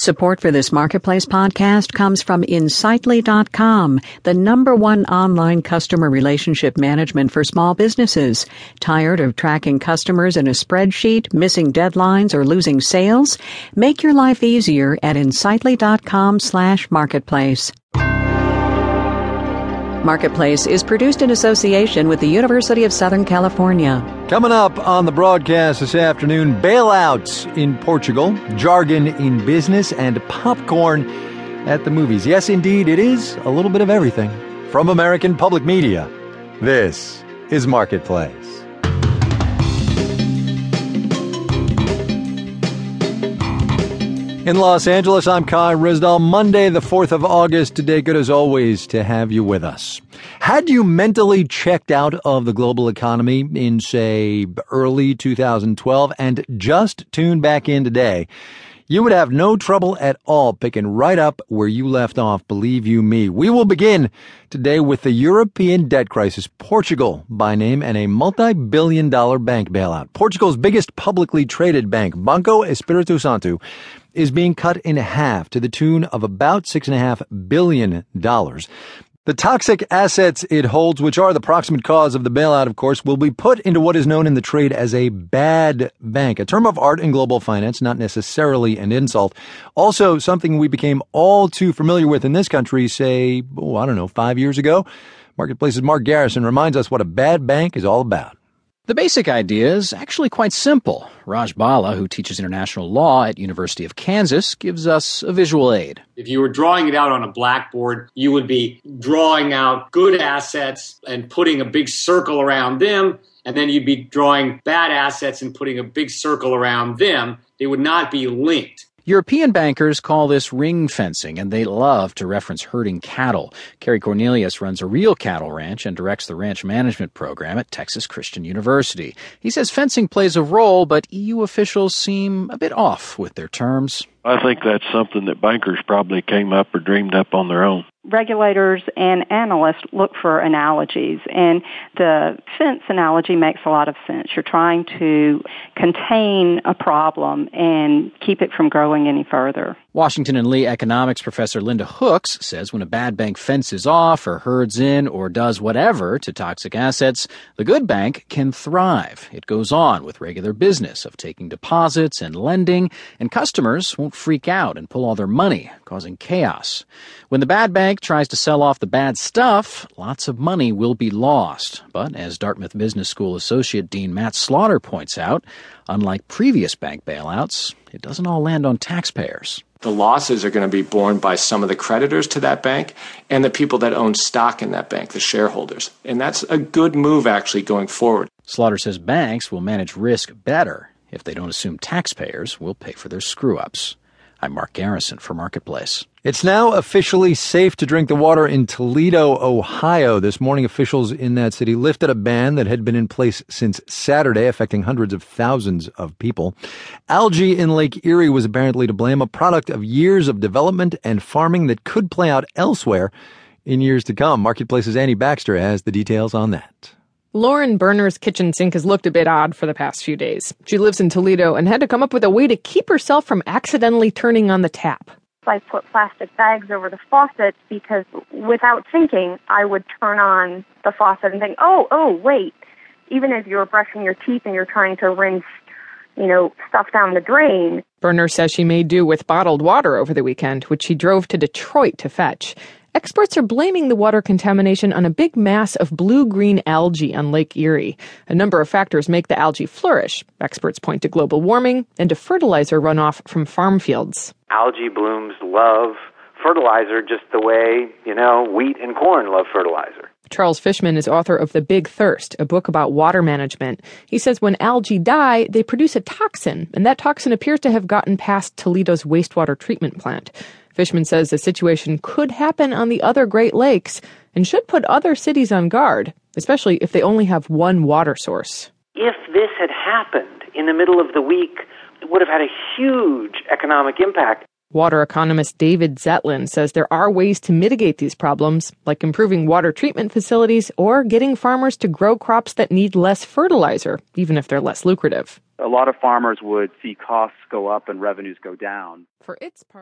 Support for this Marketplace podcast comes from Insightly.com, the number one online customer relationship management for small businesses. Tired of tracking customers in a spreadsheet, missing deadlines, or losing sales? Make your life easier at Insightly.com slash marketplace. Marketplace is produced in association with the University of Southern California. Coming up on the broadcast this afternoon bailouts in Portugal, jargon in business, and popcorn at the movies. Yes, indeed, it is a little bit of everything. From American Public Media, this is Marketplace. In Los Angeles, I'm Kai Ryssdal. Monday, the 4th of August. Today, good as always to have you with us. Had you mentally checked out of the global economy in, say, early 2012 and just tuned back in today, you would have no trouble at all picking right up where you left off, believe you me. We will begin today with the European debt crisis, Portugal by name, and a multi-billion dollar bank bailout. Portugal's biggest publicly traded bank, Banco Espírito Santo, is being cut in half to the tune of about $6.5 billion. The toxic assets it holds, which are the proximate cause of the bailout, of course, will be put into what is known in the trade as a bad bank, a term of art in global finance, not necessarily an insult. Also, something we became all too familiar with in this country, say, oh, I don't know, five years ago. Marketplace's Mark Garrison reminds us what a bad bank is all about. The basic idea is actually quite simple. Raj Bhala, who teaches international law at University of Kansas, gives us a visual aid. If you were drawing it out on a blackboard, you would be drawing out good assets and putting a big circle around them, and then you'd be drawing bad assets and putting a big circle around them. They would not be linked. European bankers call this ring fencing, and they love to reference herding cattle. Kerry Cornelius runs a real cattle ranch and directs the ranch management program at Texas Christian University. He says fencing plays a role, but EU officials seem a bit off with their terms. I think that's something that bankers probably came up or dreamed up on their own regulators and analysts look for analogies and the fence analogy makes a lot of sense. You're trying to contain a problem and keep it from growing any further. Washington and Lee economics professor Linda Hooks says when a bad bank fences off or herds in or does whatever to toxic assets, the good bank can thrive. It goes on with regular business of taking deposits and lending, and customers won't freak out and pull all their money, causing chaos. When the bad bank tries to sell off the bad stuff, lots of money will be lost. But as Dartmouth Business School Associate Dean Matt Slaughter points out, unlike previous bank bailouts, it doesn't all land on taxpayers. The losses are going to be borne by some of the creditors to that bank and the people that own stock in that bank, the shareholders. And that's a good move actually going forward. Slaughter says banks will manage risk better if they don't assume taxpayers will pay for their screw ups. I'm Mark Garrison for Marketplace. It's now officially safe to drink the water in Toledo, Ohio. This morning, officials in that city lifted a ban that had been in place since Saturday, affecting hundreds of thousands of people. Algae in Lake Erie was apparently to blame, a product of years of development and farming that could play out elsewhere in years to come. Marketplace's Annie Baxter has the details on that. Lauren Berner's kitchen sink has looked a bit odd for the past few days. She lives in Toledo and had to come up with a way to keep herself from accidentally turning on the tap. I put plastic bags over the faucet because without thinking, I would turn on the faucet and think, oh, oh, wait. Even as you're brushing your teeth and you're trying to rinse, you know, stuff down the drain. Berner says she made do with bottled water over the weekend, which she drove to Detroit to fetch. Experts are blaming the water contamination on a big mass of blue-green algae on Lake Erie. A number of factors make the algae flourish. Experts point to global warming and to fertilizer runoff from farm fields. Algae blooms love fertilizer just the way, you know, wheat and corn love fertilizer. Charles Fishman is author of The Big Thirst, a book about water management. He says when algae die, they produce a toxin, and that toxin appears to have gotten past Toledo's wastewater treatment plant. Fishman says the situation could happen on the other Great Lakes and should put other cities on guard, especially if they only have one water source. If this had happened in the middle of the week, it would have had a huge economic impact. Water economist David Zetland says there are ways to mitigate these problems, like improving water treatment facilities or getting farmers to grow crops that need less fertilizer, even if they're less lucrative. A lot of farmers would see costs go up and revenues go down. For its part,